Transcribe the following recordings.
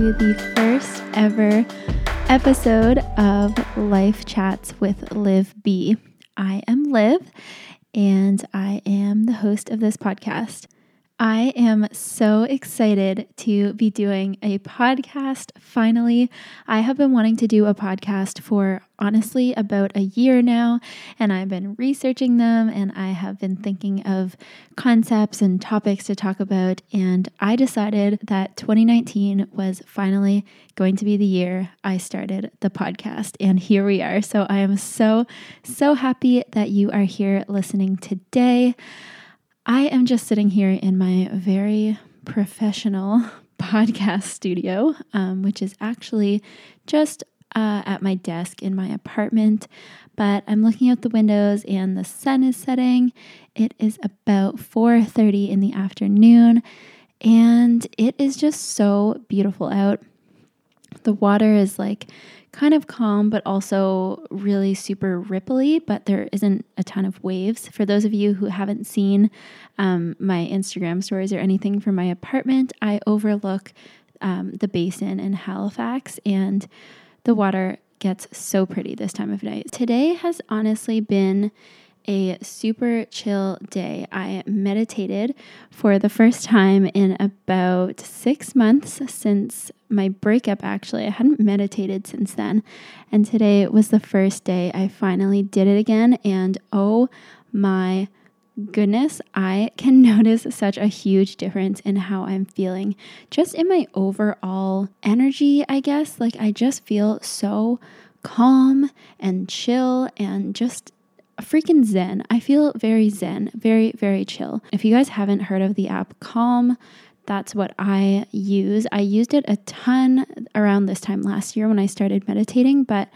the first ever episode of Life Chats with Liv B. I am Liv, and I am the host of this podcast. I am so excited to be doing a podcast finally. I have been wanting to do a podcast for honestly about a year now, and I've been researching them and I have been thinking of concepts and topics to talk about. And I decided that 2019 was finally going to be the year I started the podcast, and here we are. So I am so, so happy that you are here listening today. I am just sitting here in my very professional podcast studio, um, which is actually just uh, at my desk in my apartment. But I'm looking out the windows and the sun is setting. It is about 4:30 in the afternoon, and it is just so beautiful out. The water is like kind of calm, but also really super ripply, but there isn't a ton of waves. For those of you who haven't seen um, my Instagram stories or anything from my apartment, I overlook um, the basin in Halifax, and the water gets so pretty this time of night. Today has honestly been a super chill day. I meditated for the first time in about six months since my breakup, actually. I hadn't meditated since then. And today was the first day I finally did it again. And oh my goodness, I can notice such a huge difference in how I'm feeling. Just in my overall energy, I guess. Like, I just feel so calm and chill and just freaking zen. I feel very zen, very, very chill. If you guys haven't heard of the app Calm, that's what I use. I used it a ton around this time last year when I started meditating, but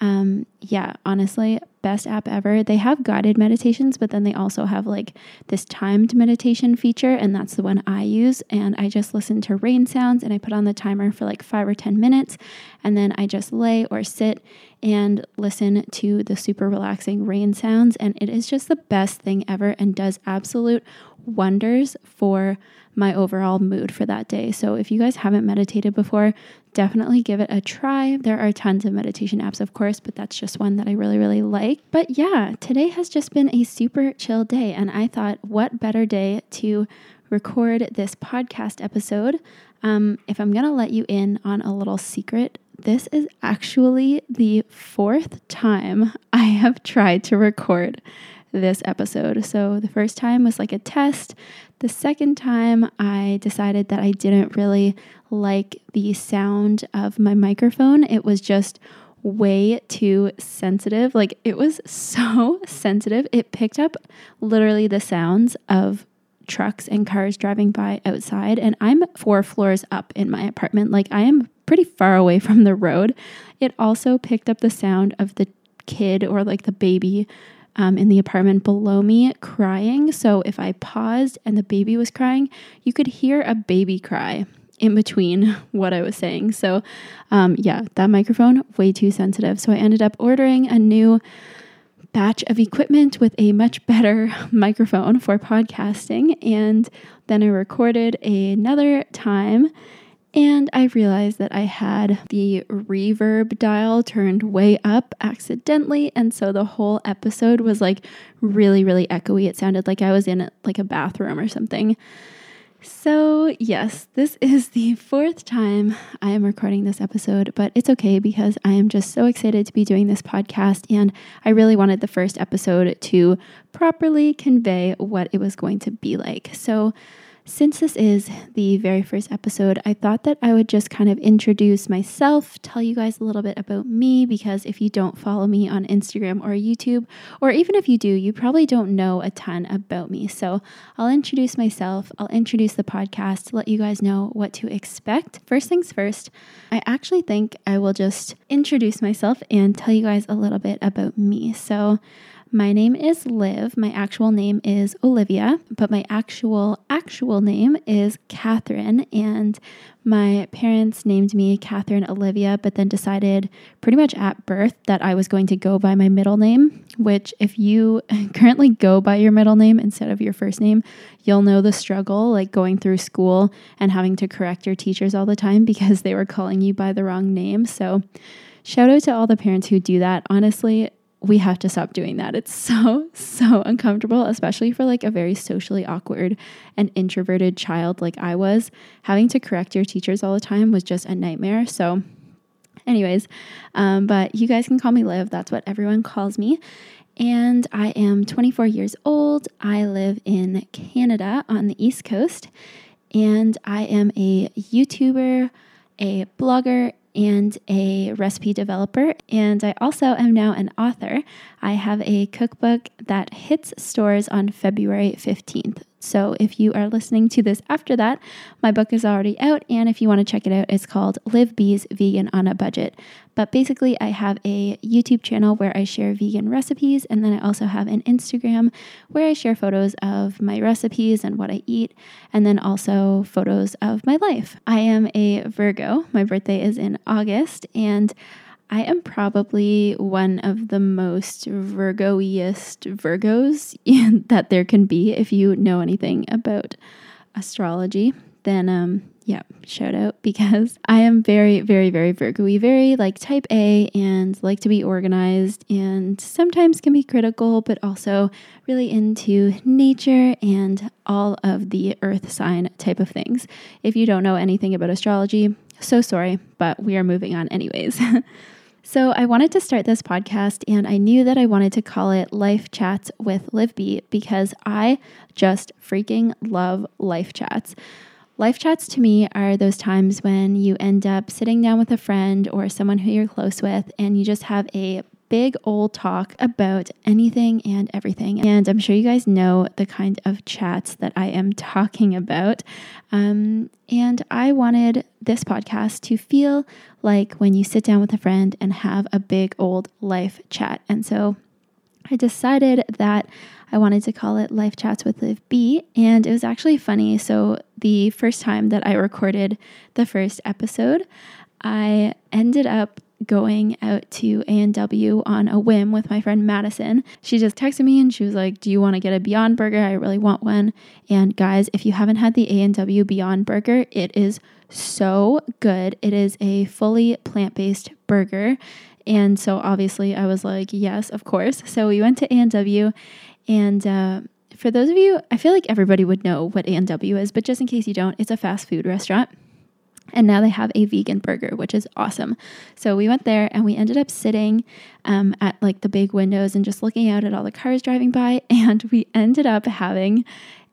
um, yeah, honestly, best app ever. They have guided meditations, but then they also have like this timed meditation feature, and that's the one I use. And I just listen to rain sounds and I put on the timer for like five or 10 minutes, and then I just lay or sit and listen to the super relaxing rain sounds. And it is just the best thing ever and does absolute wonders for my overall mood for that day. So if you guys haven't meditated before, definitely give it a try. There are tons of meditation apps, of course, but that's just one that I really, really like. But yeah, today has just been a super chill day. And I thought, what better day to record this podcast episode? Um, if I'm going to let you in on a little secret, this is actually the fourth time I have tried to record this episode. So the first time was like a test. The second time, I decided that I didn't really like the sound of my microphone. It was just way too sensitive. Like it was so sensitive. It picked up literally the sounds of trucks and cars driving by outside. And I'm four floors up in my apartment. Like I am pretty far away from the road. It also picked up the sound of the kid or like the baby um, in the apartment below me crying. So if I paused and the baby was crying, you could hear a baby cry in between what I was saying. So, um, yeah, that microphone, way too sensitive. So I ended up ordering a new batch of equipment with a much better microphone for podcasting. And then I recorded another time and I realized that I had the reverb dial turned way up accidentally. And so the whole episode was like really, really echoey. It sounded like I was in like a bathroom or something. So, yes, this is the fourth time I am recording this episode, but it's okay because I am just so excited to be doing this podcast. And I really wanted the first episode to properly convey what it was going to be like. So, since this is the very first episode, I thought that I would just kind of introduce myself, tell you guys a little bit about me, because if you don't follow me on Instagram or YouTube, or even if you do, you probably don't know a ton about me. So I'll introduce myself, I'll introduce the podcast let you guys know what to expect. First things first, I actually think I will just introduce myself and tell you guys a little bit about me. So My name is Liv. My actual name is Olivia, but my actual actual name is Catherine. And my parents named me Catherine Olivia, but then decided pretty much at birth that I was going to go by my middle name. Which, if you currently go by your middle name instead of your first name, you'll know the struggle like going through school and having to correct your teachers all the time because they were calling you by the wrong name. So, shout out to all the parents who do that. Honestly, we have to stop doing that. It's so, so uncomfortable, especially for like a very socially awkward and introverted child like I was. Having to correct your teachers all the time was just a nightmare. So, anyways, um, but you guys can call me Liv. That's what everyone calls me. And I am 24 years old. I live in Canada on the East Coast. And I am a YouTuber, a blogger, and a recipe developer. And I also am now an author. I have a cookbook that hits stores on February 15th. So if you are listening to this after that, my book is already out. And if you want to check it out, it's called Liv B's Vegan on a Budget. But basically, I have a YouTube channel where I share vegan recipes. And then I also have an Instagram where I share photos of my recipes and what I eat. And then also photos of my life. I am a Virgo. My birthday is in August. And I am probably one of the most Virgoiest Virgos that there can be. If you know anything about astrology, then um, yeah, shout out because I am very, very, very Virgo y, very like type A and like to be organized and sometimes can be critical, but also really into nature and all of the earth sign type of things. If you don't know anything about astrology, so sorry, but we are moving on anyways. So, I wanted to start this podcast and I knew that I wanted to call it Life Chats with Liv because I just freaking love life chats. Life chats to me are those times when you end up sitting down with a friend or someone who you're close with and you just have a big old talk about anything and everything. And I'm sure you guys know the kind of chats that I am talking about. Um, and I wanted this podcast to feel like when you sit down with a friend and have a big old life chat. And so I decided that I wanted to call it Life Chats with Liv B. And it was actually funny. So, the first time that I recorded the first episode, I ended up going out to A&W on a whim with my friend Madison. She just texted me and she was like, "Do you want to get a Beyond Burger? I really want one." And guys, if you haven't had the A&W Beyond Burger, it is so good. It is a fully plant-based burger. And so obviously I was like, "Yes, of course." So we went to A&W and uh, for those of you, I feel like everybody would know what A&W is, but just in case you don't, it's a fast food restaurant. And now they have a vegan burger, which is awesome. So we went there and we ended up sitting um, at like the big windows and just looking out at all the cars driving by. And we ended up having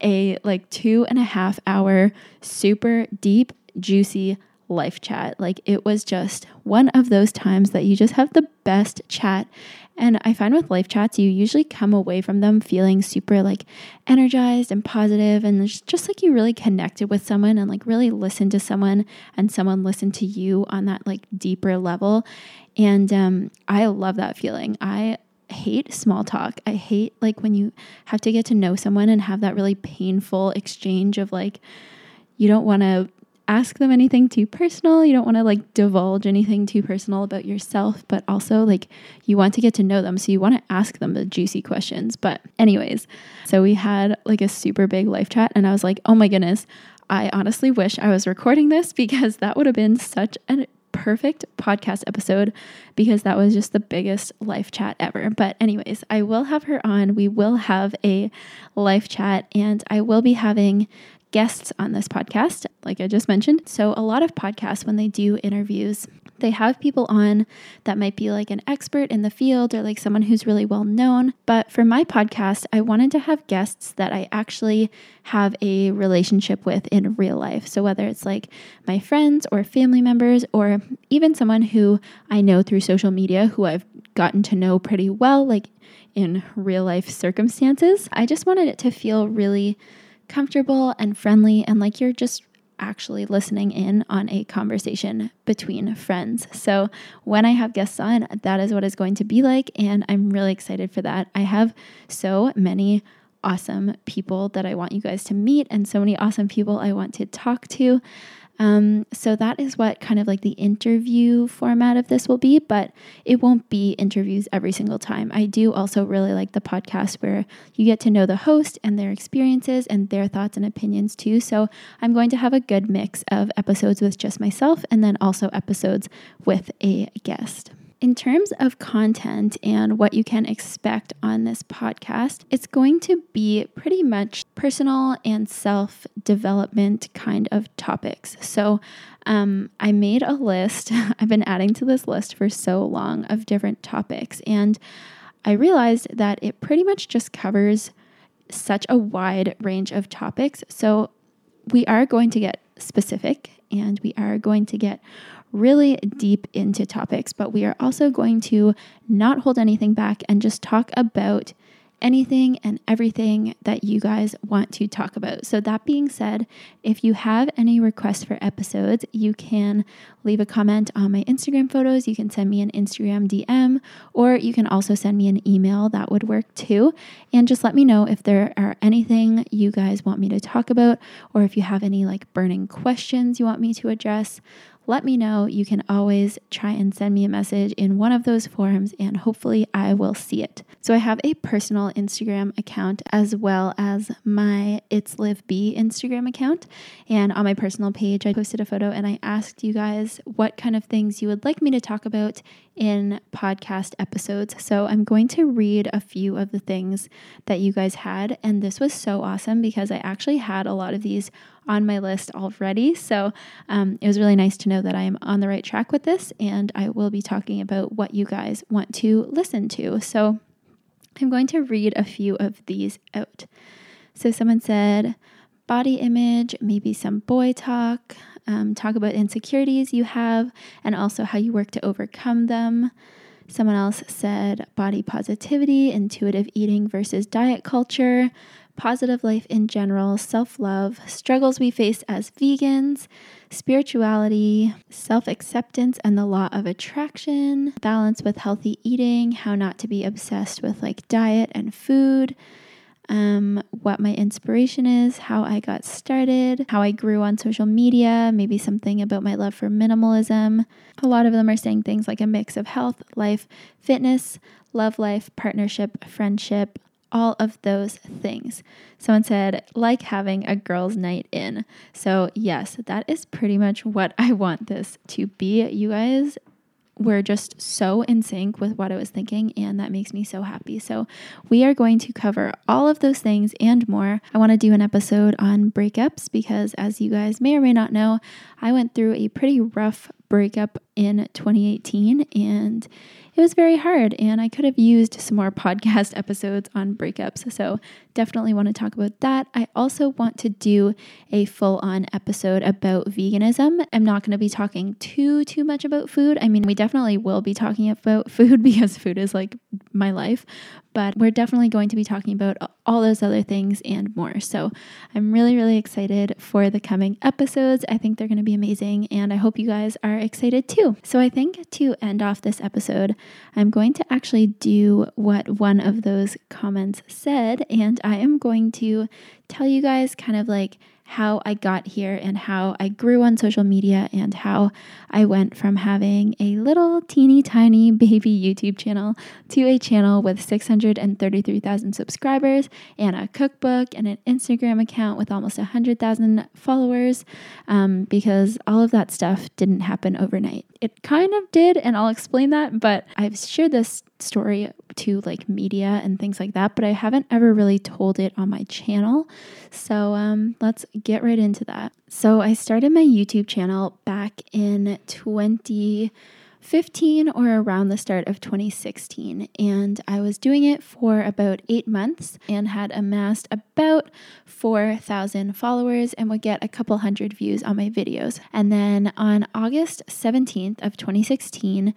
a like two and a half hour super deep, juicy life chat. Like it was just one of those times that you just have the best chat and I find with life chats, you usually come away from them feeling super like energized and positive and just like you really connected with someone and like really listened to someone and someone listened to you on that like deeper level. And um, I love that feeling. I hate small talk. I hate like when you have to get to know someone and have that really painful exchange of like, you don't want to ask them anything too personal. You don't want to like divulge anything too personal about yourself, but also like you want to get to know them. So you want to ask them the juicy questions. But, anyways, so we had like a super big life chat, and I was like, oh my goodness, I honestly wish I was recording this because that would have been such a perfect podcast episode because that was just the biggest life chat ever. But, anyways, I will have her on. We will have a life chat, and I will be having guests on this podcast, like I just mentioned. So, a lot of podcasts, when they do interviews, they have people on that might be like an expert in the field or like someone who's really well known. But for my podcast, I wanted to have guests that I actually have a relationship with in real life. So, whether it's like my friends or family members, or even someone who I know through social media who I've gotten to know pretty well, like in real life circumstances, I just wanted it to feel really comfortable and friendly and like you're just actually listening in on a conversation between friends. So, when I have guests on, that is what it's going to be like. And I'm really excited for that. I have so many awesome people that I want you guys to meet and so many awesome people I want to talk to. Um, so that is what kind of like the interview format of this will be, but it won't be interviews every single time. I do also really like the podcast where you get to know the host and their experiences and their thoughts and opinions too. So I'm going to have a good mix of episodes with just myself and then also episodes with a guest. In terms of content and what you can expect on this podcast, it's going to be pretty much personal and self development kind of topics. So, um, I made a list. I've been adding to this list for so long of different topics, and I realized that it pretty much just covers such a wide range of topics. So, we are going to get specific and we are going to get really deep into topics, but we are also going to not hold anything back and just talk about anything and everything that you guys want to talk about. So, that being said, if you have any requests for episodes, you can leave a comment on my Instagram photos. You can send me an Instagram DM, or you can also send me an email. That would work too. And just let me know if there are anything you guys want me to talk about, or if you have any like burning questions you want me to address let me know. You can always try and send me a message in one of those forums, and hopefully, I will see it. So, I have a personal Instagram account as well as my It's Liv B Instagram account. And on my personal page, I posted a photo and I asked you guys what kind of things you would like me to talk about in podcast episodes. So, I'm going to read a few of the things that you guys had. And this was so awesome because I actually had a lot of these on my list already. So um, it was really nice to know that I am on the right track with this, and I will be talking about what you guys want to listen to. So I'm going to read a few of these out. So someone said, body image, maybe some boy talk, um, talk about insecurities you have, and also how you work to overcome them. Someone else said body positivity, intuitive eating versus diet culture, positive life in general, self love, struggles we face as vegans, spirituality, self acceptance and the law of attraction, balance with healthy eating, how not to be obsessed with like diet and food. Um, what my inspiration is, how I got started, how I grew on social media, maybe something about my love for minimalism. A lot of them are saying things like a mix of health, life, fitness, love life, partnership, friendship, all of those things. Someone said, like having a girls' night in. So, yes, that is pretty much what I want this to be. You guys were just so in sync with what I was thinking, and that makes me so happy. So, we are going to cover all of those things and more. I want to do an episode on breakups because, as you guys may or may not know, I went through a pretty rough breakup in 2018 and it was very hard and I could have used some more podcast episodes on breakups. So definitely want to talk about that. I also want to do a full-on episode about veganism. I'm not going to be talking too too much about food. I mean, we definitely will be talking about food because food is like my life, but we're definitely going to be talking about all those other things and more. So I'm really, really excited for the coming episodes. I think they're going to be amazing, and I hope you guys are excited too. So I think to end off this episode, I'm going to actually do what one of those comments said, and I am going to tell you guys kind of like how I got here and how I grew on social media and how I went from having a little teeny tiny baby YouTube channel to a channel with 633,000 subscribers and a cookbook and an Instagram account with almost 100,000 followers um, because all of that stuff didn't happen overnight. It kind of did, and I'll explain that, but I've shared this story to like media and things like that, but I haven't ever really told it on my channel. So um, let's get right into that. So I started my YouTube channel back in 2015 or around the start of 2016, and I was doing it for about eight months and had amassed about 4,000 followers and would get a couple hundred views on my videos. And then on August 17th of 2016,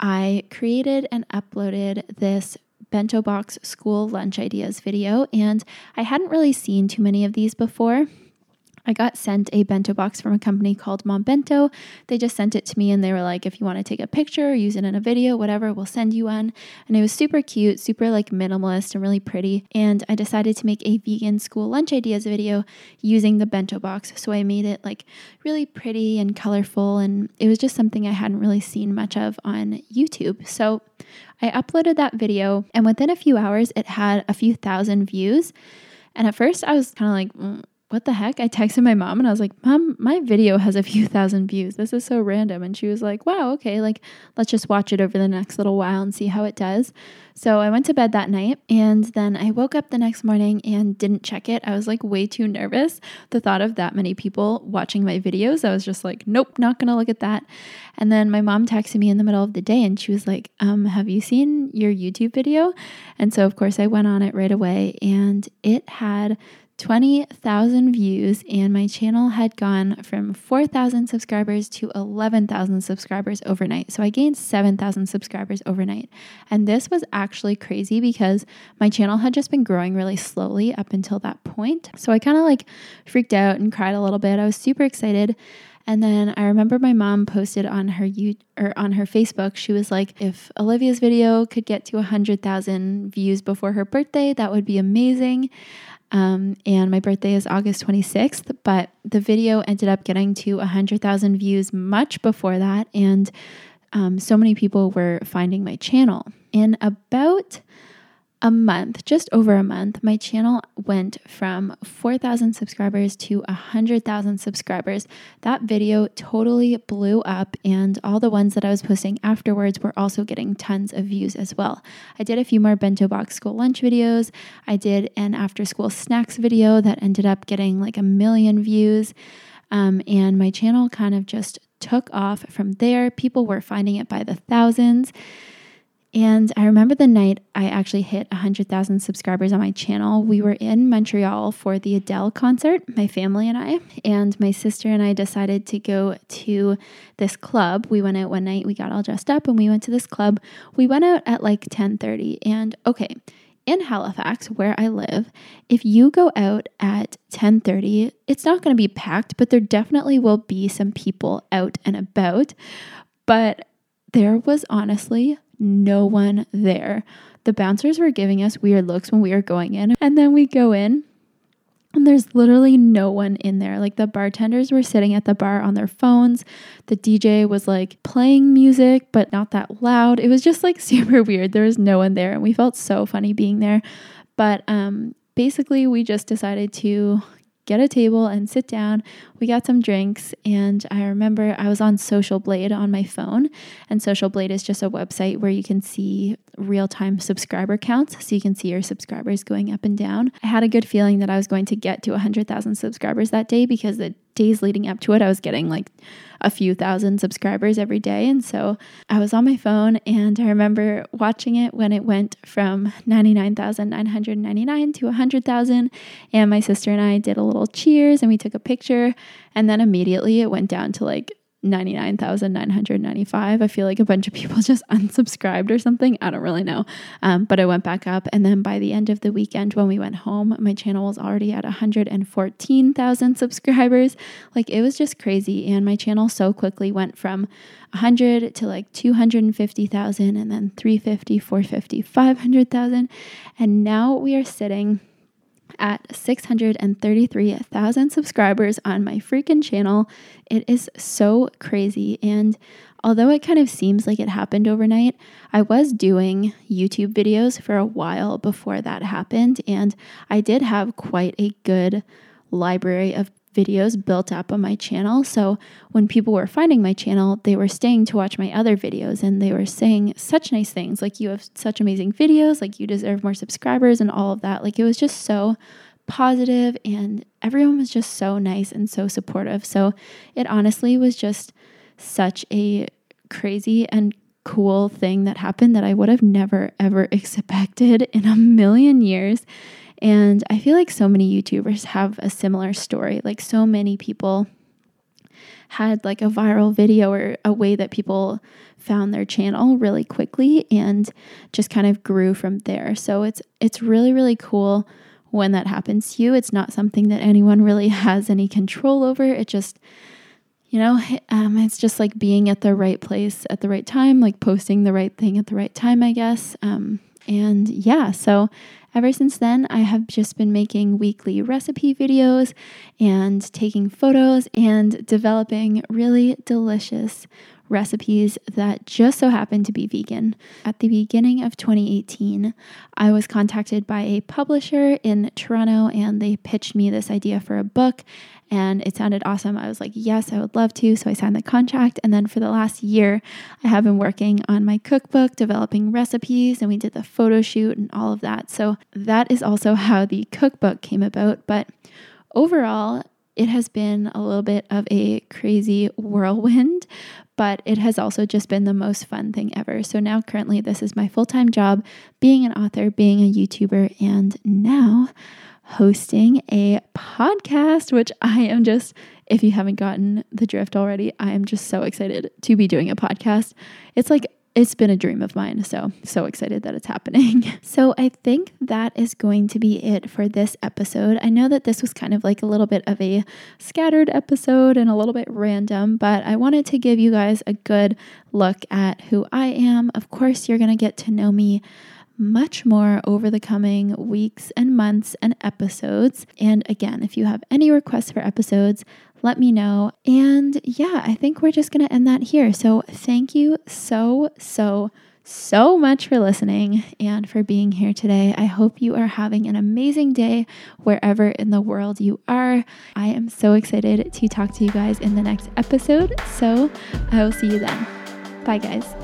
I created and uploaded this bento box school lunch ideas video, and I hadn't really seen too many of these before. I got sent a bento box from a company called Monbento. They just sent it to me and they were like, if you want to take a picture or use it in a video, whatever, we'll send you one. And it was super cute, super like minimalist and really pretty. And I decided to make a vegan school lunch ideas video using the bento box. So I made it like really pretty and colorful. And it was just something I hadn't really seen much of on YouTube. So I uploaded that video and within a few hours, it had a few thousand views. And at first, I was kind of like, mm, what the heck? I texted my mom and I was like, Mom, my video has a few thousand views. This is so random. And she was like, Wow, okay, like let's just watch it over the next little while and see how it does. So I went to bed that night and then I woke up the next morning and didn't check it. I was like way too nervous. The thought of that many people watching my videos, I was just like, Nope, not gonna look at that. And then my mom texted me in the middle of the day and she was like, um, Have you seen your YouTube video? And so, of course, I went on it right away and it had 20,000 views, and my channel had gone from 4,000 subscribers to 11,000 subscribers overnight. So I gained 7,000 subscribers overnight. And this was actually crazy because my channel had just been growing really slowly up until that point. So I kind of like freaked out and cried a little bit. I was super excited. And then I remember my mom posted on her you or on her Facebook. She was like, "If Olivia's video could get to 100,000 views before her birthday, that would be amazing." Um, and my birthday is August 26th, but the video ended up getting to 100,000 views much before that. And um, so many people were finding my channel. In about a month, just over a month, my channel went from 4,000 subscribers to 100,000 subscribers. That video totally blew up, and all the ones that I was posting afterwards were also getting tons of views as well. I did a few more bento box school lunch videos. I did an after school snacks video that ended up getting like a million views. Um, and my channel kind of just took off from there. People were finding it by the thousands. And I remember the night I actually hit 100,000 subscribers on my channel. We were in Montreal for the Adele concert, my family and I. And my sister and I decided to go to this club. We went out one night, we got all dressed up and we went to this club. We went out at like 10:30. And okay, in Halifax where I live, if you go out at 10:30, it's not going to be packed, but there definitely will be some people out and about. But there was honestly no one there. The bouncers were giving us weird looks when we were going in, and then we go in and there's literally no one in there. Like the bartenders were sitting at the bar on their phones. The DJ was like playing music, but not that loud. It was just like super weird. There was no one there, and we felt so funny being there. But um, basically, we just decided to get a table and sit down. We got some drinks, and I remember I was on Social Blade on my phone. And Social Blade is just a website where you can see real time subscriber counts. So you can see your subscribers going up and down. I had a good feeling that I was going to get to 100,000 subscribers that day because the days leading up to it, I was getting like a few thousand subscribers every day. And so I was on my phone and I remember watching it when it went from 99,999 to 100,000. And my sister and I did a little cheers and we took a picture. And then immediately it went down to like 99,995. I feel like a bunch of people just unsubscribed or something. I don't really know. Um, but I went back up. And then by the end of the weekend, when we went home, my channel was already at 114,000 subscribers. Like it was just crazy. And my channel so quickly went from 100 to like 250,000 and then 350, 450, 500,000. And now we are sitting at 633,000 subscribers on my freaking channel. It is so crazy. And although it kind of seems like it happened overnight, I was doing YouTube videos for a while before that happened. And I did have quite a good library of videos built up on my channel. So when people were finding my channel, they were staying to watch my other videos and they were saying such nice things like, you have such amazing videos, like, you deserve more subscribers and all of that. Like, it was just so positive and everyone was just so nice and so supportive. So it honestly was just such a crazy and cool thing that happened that I would have never ever expected in a million years. And I feel like so many YouTubers have a similar story. Like so many people had like a viral video or a way that people found their channel really quickly and just kind of grew from there. So it's it's really really cool when that happens to you. It's not something that anyone really has any control over. It just, you know, um, it's just like being at the right place at the right time, like posting the right thing at the right time, I guess. Um, and yeah, so ever since then, I have just been making weekly recipe videos and taking photos and developing really delicious recipes that just so happen to be vegan. At the beginning of 2018, I was contacted by a publisher in Toronto and they pitched me this idea for a book and it sounded awesome. I was like, yes, I would love to. So I signed the contract. And then for the last year, I have been working on my cookbook, developing recipes, and we did the photo shoot and all of that. So that is also how the cookbook came about. But overall, it has been a little bit of a crazy whirlwind, but it has also just been the most fun thing ever. So now, currently, this is my full time job being an author, being a YouTuber, and now hosting a podcast, which I am just, if you haven't gotten the drift already, I am just so excited to be doing a podcast. It's like it's been a dream of mine. So, so excited that it's happening. so, I think that is going to be it for this episode. I know that this was kind of like a little bit of a scattered episode and a little bit random, but I wanted to give you guys a good look at who I am. Of course, you're going to get to know me much more over the coming weeks and months and episodes. And again, if you have any requests for episodes, let me know. And yeah, I think we're just going to end that here. So thank you so, so so much for listening and for being here today. I hope you are having an amazing day wherever in the world you are. I am so excited to talk to you guys in the next episode. So I will see you then. Bye, guys.